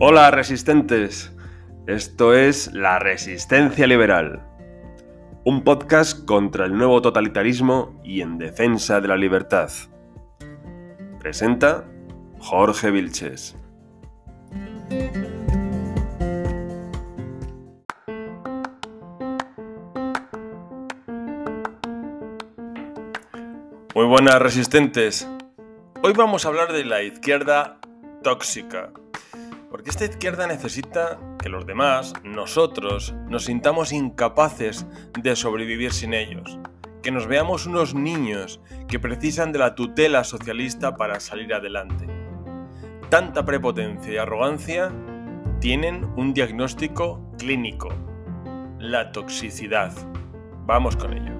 Hola resistentes, esto es La Resistencia Liberal, un podcast contra el nuevo totalitarismo y en defensa de la libertad. Presenta Jorge Vilches. Muy buenas resistentes. Hoy vamos a hablar de la izquierda tóxica. Porque esta izquierda necesita que los demás, nosotros, nos sintamos incapaces de sobrevivir sin ellos. Que nos veamos unos niños que precisan de la tutela socialista para salir adelante. Tanta prepotencia y arrogancia tienen un diagnóstico clínico. La toxicidad. Vamos con ello.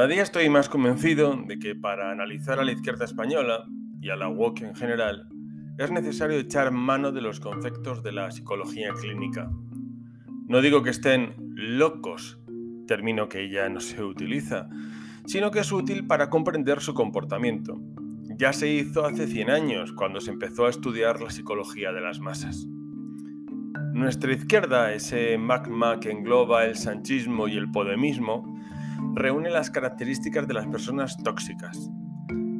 Cada día estoy más convencido de que para analizar a la izquierda española y a la UOC en general, es necesario echar mano de los conceptos de la psicología clínica. No digo que estén locos, término que ya no se utiliza, sino que es útil para comprender su comportamiento. Ya se hizo hace 100 años, cuando se empezó a estudiar la psicología de las masas. Nuestra izquierda, ese magma que engloba el sanchismo y el podemismo, reúne las características de las personas tóxicas.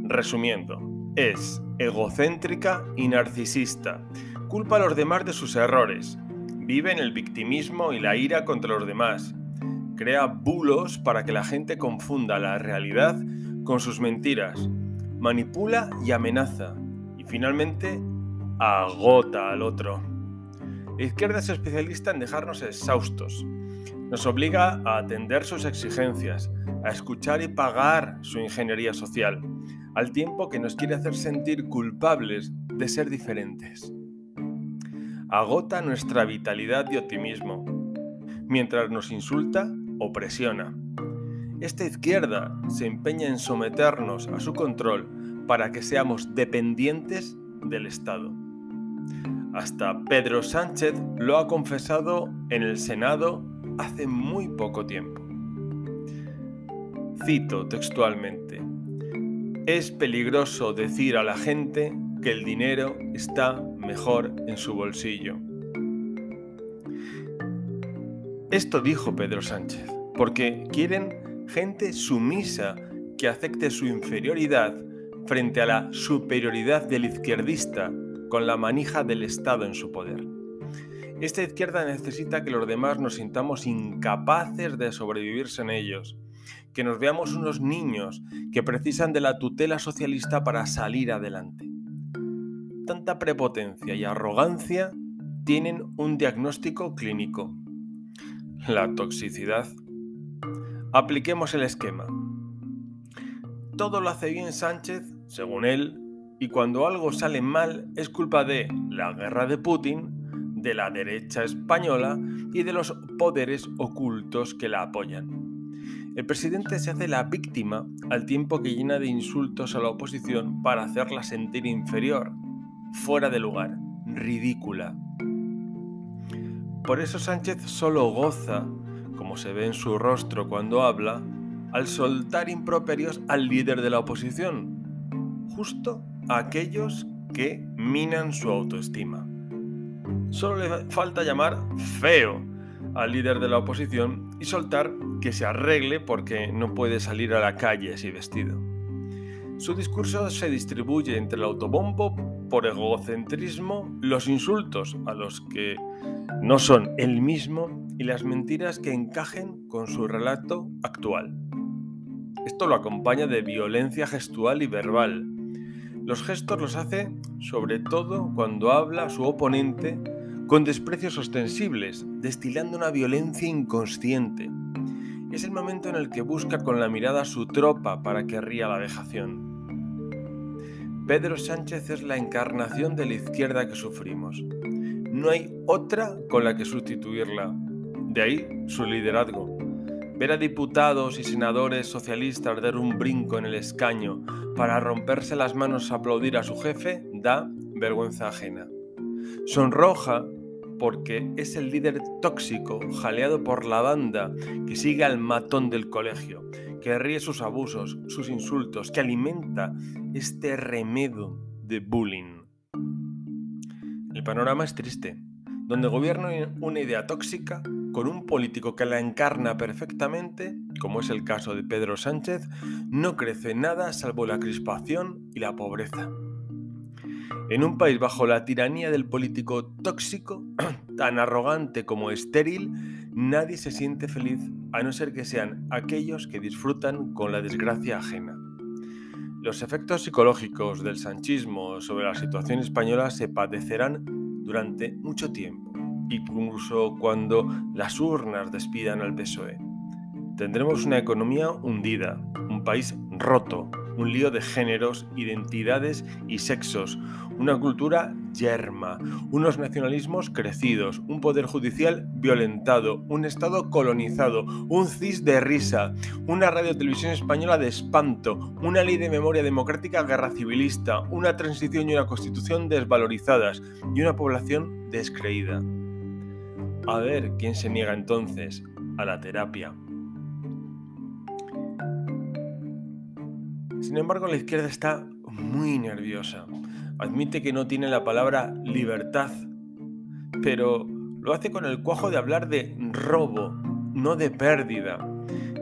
Resumiendo, es egocéntrica y narcisista, culpa a los demás de sus errores, vive en el victimismo y la ira contra los demás, crea bulos para que la gente confunda la realidad con sus mentiras, manipula y amenaza, y finalmente agota al otro. La izquierda es especialista en dejarnos exhaustos, nos obliga a atender sus exigencias, a escuchar y pagar su ingeniería social, al tiempo que nos quiere hacer sentir culpables de ser diferentes. Agota nuestra vitalidad y optimismo, mientras nos insulta o presiona. Esta izquierda se empeña en someternos a su control para que seamos dependientes del Estado. Hasta Pedro Sánchez lo ha confesado en el Senado hace muy poco tiempo. Cito textualmente, es peligroso decir a la gente que el dinero está mejor en su bolsillo. Esto dijo Pedro Sánchez, porque quieren gente sumisa que acepte su inferioridad frente a la superioridad del izquierdista con la manija del Estado en su poder. Esta izquierda necesita que los demás nos sintamos incapaces de sobrevivir en ellos, que nos veamos unos niños que precisan de la tutela socialista para salir adelante. Tanta prepotencia y arrogancia tienen un diagnóstico clínico. La toxicidad. Apliquemos el esquema. Todo lo hace bien Sánchez, según él, y cuando algo sale mal es culpa de la guerra de Putin, de la derecha española y de los poderes ocultos que la apoyan. El presidente se hace la víctima al tiempo que llena de insultos a la oposición para hacerla sentir inferior, fuera de lugar, ridícula. Por eso Sánchez solo goza, como se ve en su rostro cuando habla, al soltar improperios al líder de la oposición, justo a aquellos que minan su autoestima. Solo le falta llamar feo al líder de la oposición y soltar que se arregle porque no puede salir a la calle así vestido. Su discurso se distribuye entre el autobombo por egocentrismo, los insultos a los que no son el mismo y las mentiras que encajen con su relato actual. Esto lo acompaña de violencia gestual y verbal. Los gestos los hace sobre todo cuando habla a su oponente con desprecios ostensibles, destilando una violencia inconsciente. Es el momento en el que busca con la mirada a su tropa para que ría la vejación. Pedro Sánchez es la encarnación de la izquierda que sufrimos. No hay otra con la que sustituirla. De ahí su liderazgo. Ver a diputados y senadores socialistas dar un brinco en el escaño para romperse las manos a aplaudir a su jefe da vergüenza ajena. Sonroja porque es el líder tóxico, jaleado por la banda, que sigue al matón del colegio, que ríe sus abusos, sus insultos, que alimenta este remedo de bullying. El panorama es triste, donde gobierna una idea tóxica con un político que la encarna perfectamente, como es el caso de Pedro Sánchez, no crece nada salvo la crispación y la pobreza. En un país bajo la tiranía del político tóxico, tan arrogante como estéril, nadie se siente feliz a no ser que sean aquellos que disfrutan con la desgracia ajena. Los efectos psicológicos del sanchismo sobre la situación española se padecerán durante mucho tiempo, incluso cuando las urnas despidan al PSOE. Tendremos una economía hundida, un país roto, un lío de géneros, identidades y sexos, una cultura yerma, unos nacionalismos crecidos, un poder judicial violentado, un Estado colonizado, un CIS de risa, una radio televisión española de espanto, una ley de memoria democrática guerra civilista, una transición y una constitución desvalorizadas y una población descreída. A ver quién se niega entonces a la terapia. Sin embargo, la izquierda está muy nerviosa. Admite que no tiene la palabra libertad, pero lo hace con el cuajo de hablar de robo, no de pérdida.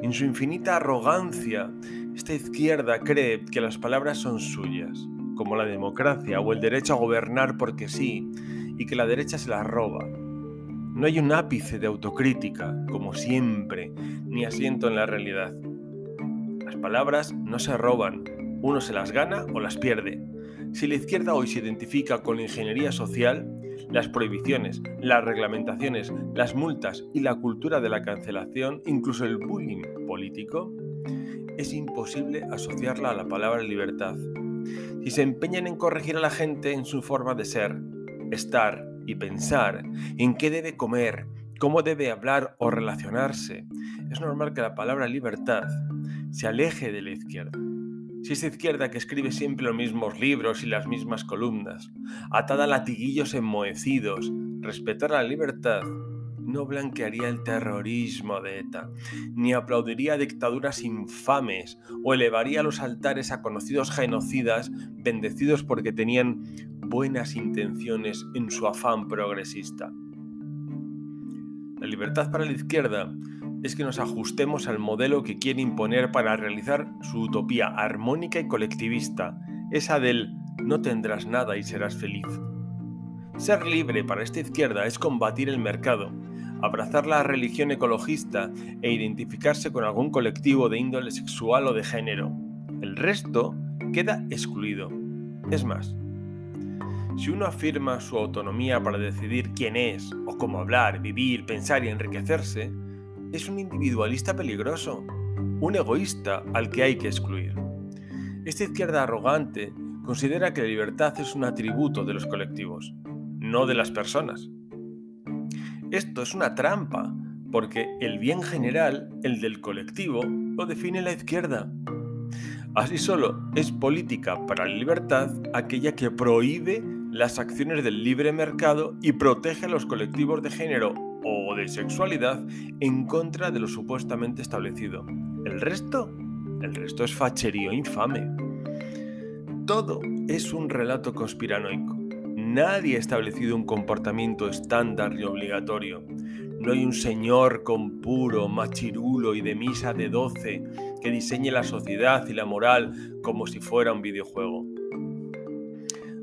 En su infinita arrogancia, esta izquierda cree que las palabras son suyas, como la democracia o el derecho a gobernar porque sí, y que la derecha se las roba. No hay un ápice de autocrítica, como siempre, ni asiento en la realidad. Palabras no se roban, uno se las gana o las pierde. Si la izquierda hoy se identifica con la ingeniería social, las prohibiciones, las reglamentaciones, las multas y la cultura de la cancelación, incluso el bullying político, es imposible asociarla a la palabra libertad. Si se empeñan en corregir a la gente en su forma de ser, estar y pensar, en qué debe comer, cómo debe hablar o relacionarse, es normal que la palabra libertad se aleje de la izquierda. Si esa izquierda que escribe siempre los mismos libros y las mismas columnas, atada a latiguillos enmohecidos, respetara la libertad, no blanquearía el terrorismo de ETA, ni aplaudiría dictaduras infames o elevaría los altares a conocidos genocidas bendecidos porque tenían buenas intenciones en su afán progresista. La libertad para la izquierda es que nos ajustemos al modelo que quiere imponer para realizar su utopía armónica y colectivista, esa del no tendrás nada y serás feliz. Ser libre para esta izquierda es combatir el mercado, abrazar la religión ecologista e identificarse con algún colectivo de índole sexual o de género. El resto queda excluido. Es más, si uno afirma su autonomía para decidir quién es, o cómo hablar, vivir, pensar y enriquecerse, es un individualista peligroso, un egoísta al que hay que excluir. Esta izquierda arrogante considera que la libertad es un atributo de los colectivos, no de las personas. Esto es una trampa, porque el bien general, el del colectivo, lo define la izquierda. Así solo es política para la libertad aquella que prohíbe las acciones del libre mercado y protege a los colectivos de género o de sexualidad en contra de lo supuestamente establecido. El resto, el resto es facherío infame. Todo es un relato conspiranoico. Nadie ha establecido un comportamiento estándar y obligatorio. No hay un señor con puro, machirulo y de misa de doce que diseñe la sociedad y la moral como si fuera un videojuego.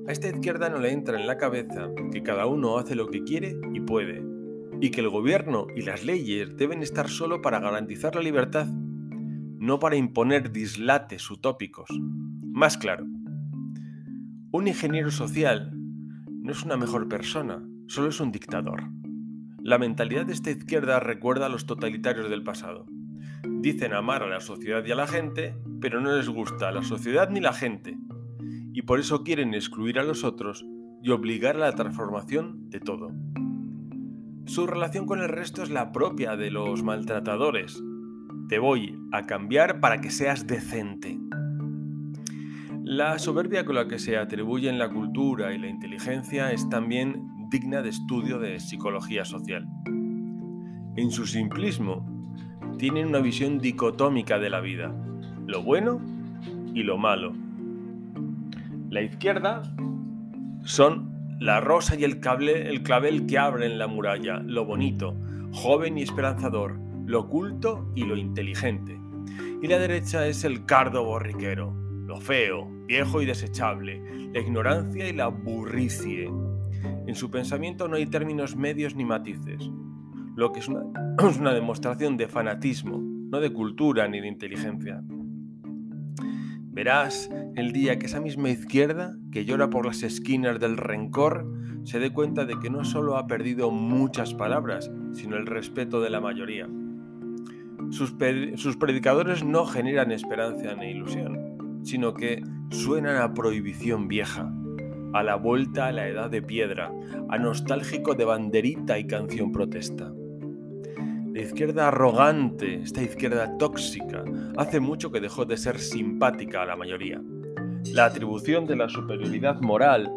A esta izquierda no le entra en la cabeza que cada uno hace lo que quiere y puede, y que el gobierno y las leyes deben estar solo para garantizar la libertad, no para imponer dislates utópicos. Más claro, un ingeniero social no es una mejor persona, solo es un dictador. La mentalidad de esta izquierda recuerda a los totalitarios del pasado. Dicen amar a la sociedad y a la gente, pero no les gusta la sociedad ni la gente. Y por eso quieren excluir a los otros y obligar a la transformación de todo. Su relación con el resto es la propia de los maltratadores. Te voy a cambiar para que seas decente. La soberbia con la que se atribuyen la cultura y la inteligencia es también digna de estudio de psicología social. En su simplismo, tienen una visión dicotómica de la vida, lo bueno y lo malo. La izquierda son la rosa y el, cable, el clavel que abren la muralla, lo bonito, joven y esperanzador, lo oculto y lo inteligente. Y la derecha es el cardo borriquero, lo feo, viejo y desechable, la ignorancia y la burricie. En su pensamiento no hay términos medios ni matices, lo que es una, es una demostración de fanatismo, no de cultura ni de inteligencia. Verás el día que esa misma izquierda, que llora por las esquinas del rencor, se dé cuenta de que no solo ha perdido muchas palabras, sino el respeto de la mayoría. Sus, predicadores no generan esperanza ni ilusión, sino que suenan a prohibición vieja, a la vuelta a la edad de piedra, a nostálgico de banderita y canción protesta. La izquierda arrogante, esta izquierda tóxica, hace mucho que dejó de ser simpática a la mayoría. La atribución de la superioridad moral,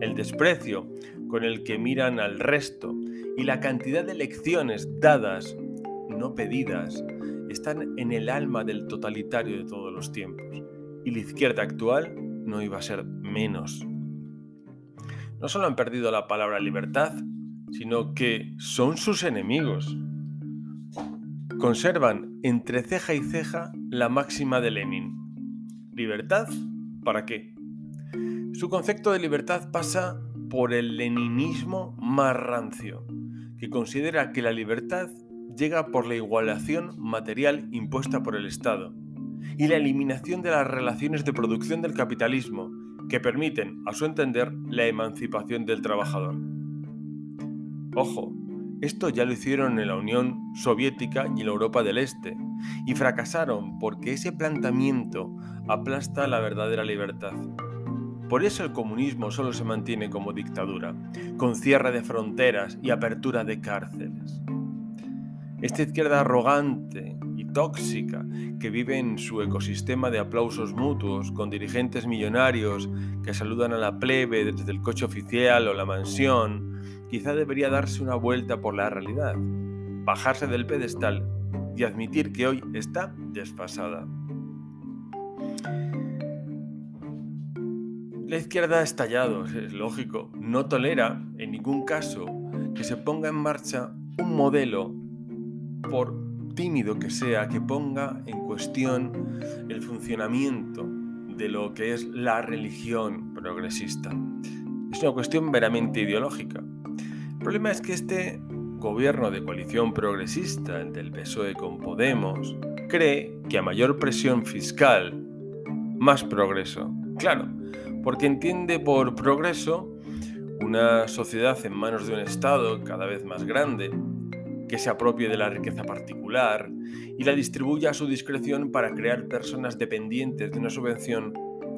el desprecio con el que miran al resto y la cantidad de lecciones dadas, no pedidas, están en el alma del totalitario de todos los tiempos. Y la izquierda actual no iba a ser menos. No solo han perdido la palabra libertad, sino que son sus enemigos. Conservan entre ceja y ceja la máxima de Lenin. ¿Libertad? ¿Para qué? Su concepto de libertad pasa por el leninismo más rancio, que considera que la libertad llega por la igualación material impuesta por el Estado y la eliminación de las relaciones de producción del capitalismo que permiten, a su entender, la emancipación del trabajador. Ojo, esto ya lo hicieron en la Unión Soviética y en la Europa del Este, y fracasaron porque ese planteamiento aplasta la verdadera libertad. Por eso el comunismo solo se mantiene como dictadura, con cierre de fronteras y apertura de cárceles. Esta izquierda arrogante y tóxica que vive en su ecosistema de aplausos mutuos con dirigentes millonarios que saludan a la plebe desde el coche oficial o la mansión, quizá debería darse una vuelta por la realidad, bajarse del pedestal y admitir que hoy está desfasada. La izquierda ha estallado, es lógico, no tolera en ningún caso que se ponga en marcha un modelo, por tímido que sea, que ponga en cuestión el funcionamiento de lo que es la religión progresista. Es una cuestión meramente ideológica. Problema es que este gobierno de coalición progresista, el del PSOE con Podemos, cree que a mayor presión fiscal, más progreso. Claro, porque entiende por progreso una sociedad en manos de un Estado cada vez más grande, que se apropie de la riqueza particular y la distribuya a su discreción para crear personas dependientes de una subvención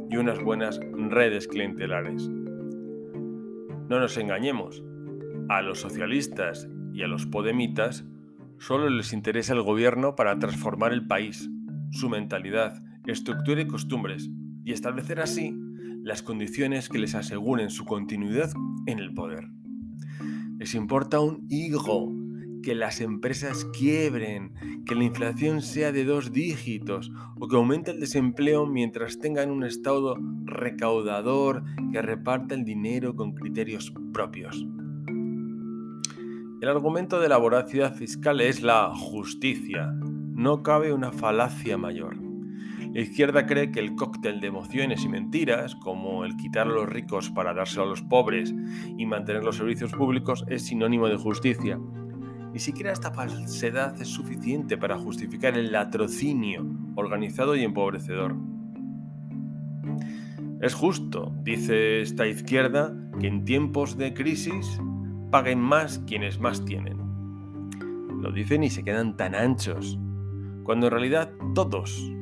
y unas buenas redes clientelares. No nos engañemos, a los socialistas y a los podemitas solo les interesa el gobierno para transformar el país, su mentalidad, estructura y costumbres, y establecer así las condiciones que les aseguren su continuidad en el poder. Les importa un higo que las empresas quiebren, que la inflación sea de dos dígitos o que aumente el desempleo mientras tengan un Estado recaudador que reparta el dinero con criterios propios. El argumento de la voracidad fiscal es la justicia. No cabe una falacia mayor. La izquierda cree que el cóctel de emociones y mentiras, como el quitar a los ricos para dárselo a los pobres y mantener los servicios públicos, es sinónimo de justicia. Ni siquiera esta falsedad es suficiente para justificar el latrocinio organizado y empobrecedor. Es justo, dice esta izquierda, que en tiempos de crisis paguen más quienes más tienen. Lo dicen y se quedan tan anchos, cuando en realidad todos,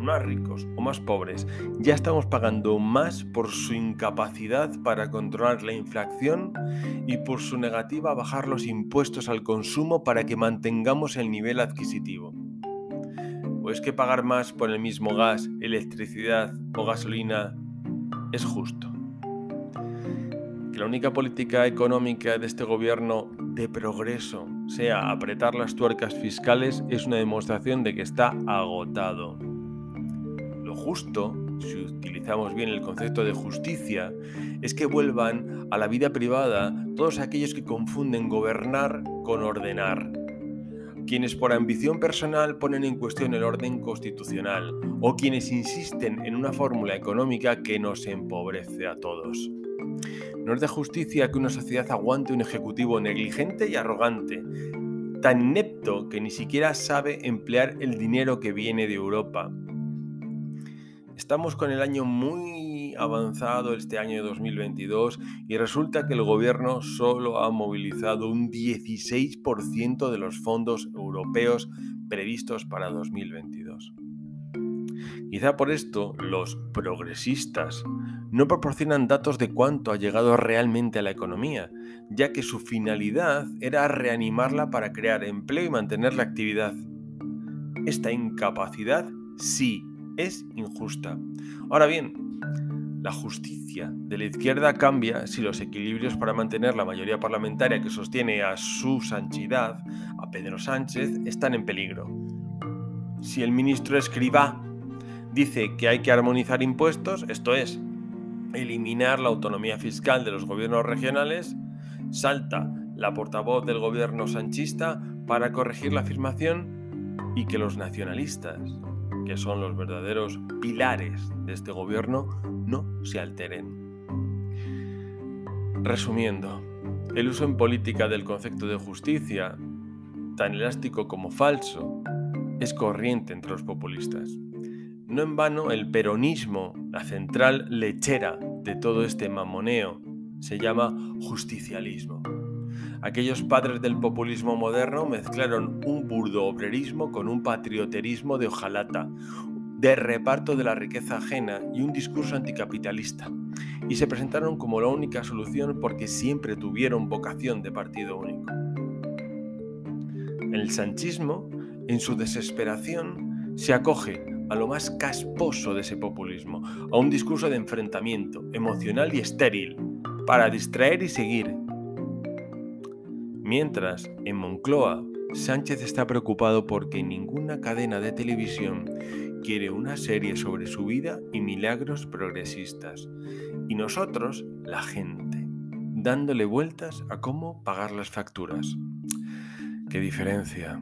más ricos o más pobres, ya estamos pagando más por su incapacidad para controlar la inflación y por su negativa a bajar los impuestos al consumo para que mantengamos el nivel adquisitivo. ¿O es que pagar más por el mismo gas, electricidad o gasolina es justo? Que la única política económica de este gobierno de progreso sea apretar las tuercas fiscales es una demostración de que está agotado. Lo justo, si utilizamos bien el concepto de justicia, es que vuelvan a la vida privada todos aquellos que confunden gobernar con ordenar. Quienes por ambición personal ponen en cuestión el orden constitucional o quienes insisten en una fórmula económica que nos empobrece a todos. No es de justicia que una sociedad aguante un ejecutivo negligente y arrogante, tan inepto que ni siquiera sabe emplear el dinero que viene de Europa. Estamos con el año muy avanzado, este año de 2022, y resulta que el gobierno solo ha movilizado un 16% de los fondos europeos previstos para 2022. Quizá por esto los progresistas no proporcionan datos de cuánto ha llegado realmente a la economía, ya que su finalidad era reanimarla para crear empleo y mantener la actividad. Esta incapacidad sí es injusta. Ahora bien, la justicia de la izquierda cambia si los equilibrios para mantener la mayoría parlamentaria que sostiene a su sanchidad, a Pedro Sánchez, están en peligro. Si el ministro escriba dice que hay que armonizar impuestos, esto es, eliminar la autonomía fiscal de los gobiernos regionales, salta la portavoz del gobierno sanchista para corregir la afirmación y que los nacionalistas, que son los verdaderos pilares de este gobierno, no se alteren. Resumiendo, el uso en política del concepto de justicia, tan elástico como falso, es corriente entre los populistas. No en vano el peronismo, la central lechera de todo este mamoneo, se llama justicialismo. Aquellos padres del populismo moderno mezclaron un burdo obrerismo con un patrioterismo de hojalata, de reparto de la riqueza ajena y un discurso anticapitalista, y se presentaron como la única solución porque siempre tuvieron vocación de partido único. El sanchismo, en su desesperación, se acoge a lo más casposo de ese populismo, a un discurso de enfrentamiento emocional y estéril, para distraer y seguir. Mientras, en Moncloa, Sánchez está preocupado porque ninguna cadena de televisión quiere una serie sobre su vida y milagros progresistas. Y nosotros, la gente, dándole vueltas a cómo pagar las facturas. ¡Qué diferencia!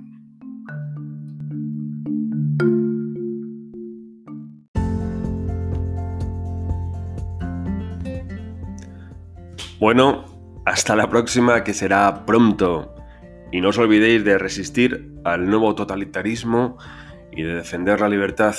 Bueno, hasta la próxima que será pronto. Y no os olvidéis de resistir al nuevo totalitarismo y de defender la libertad.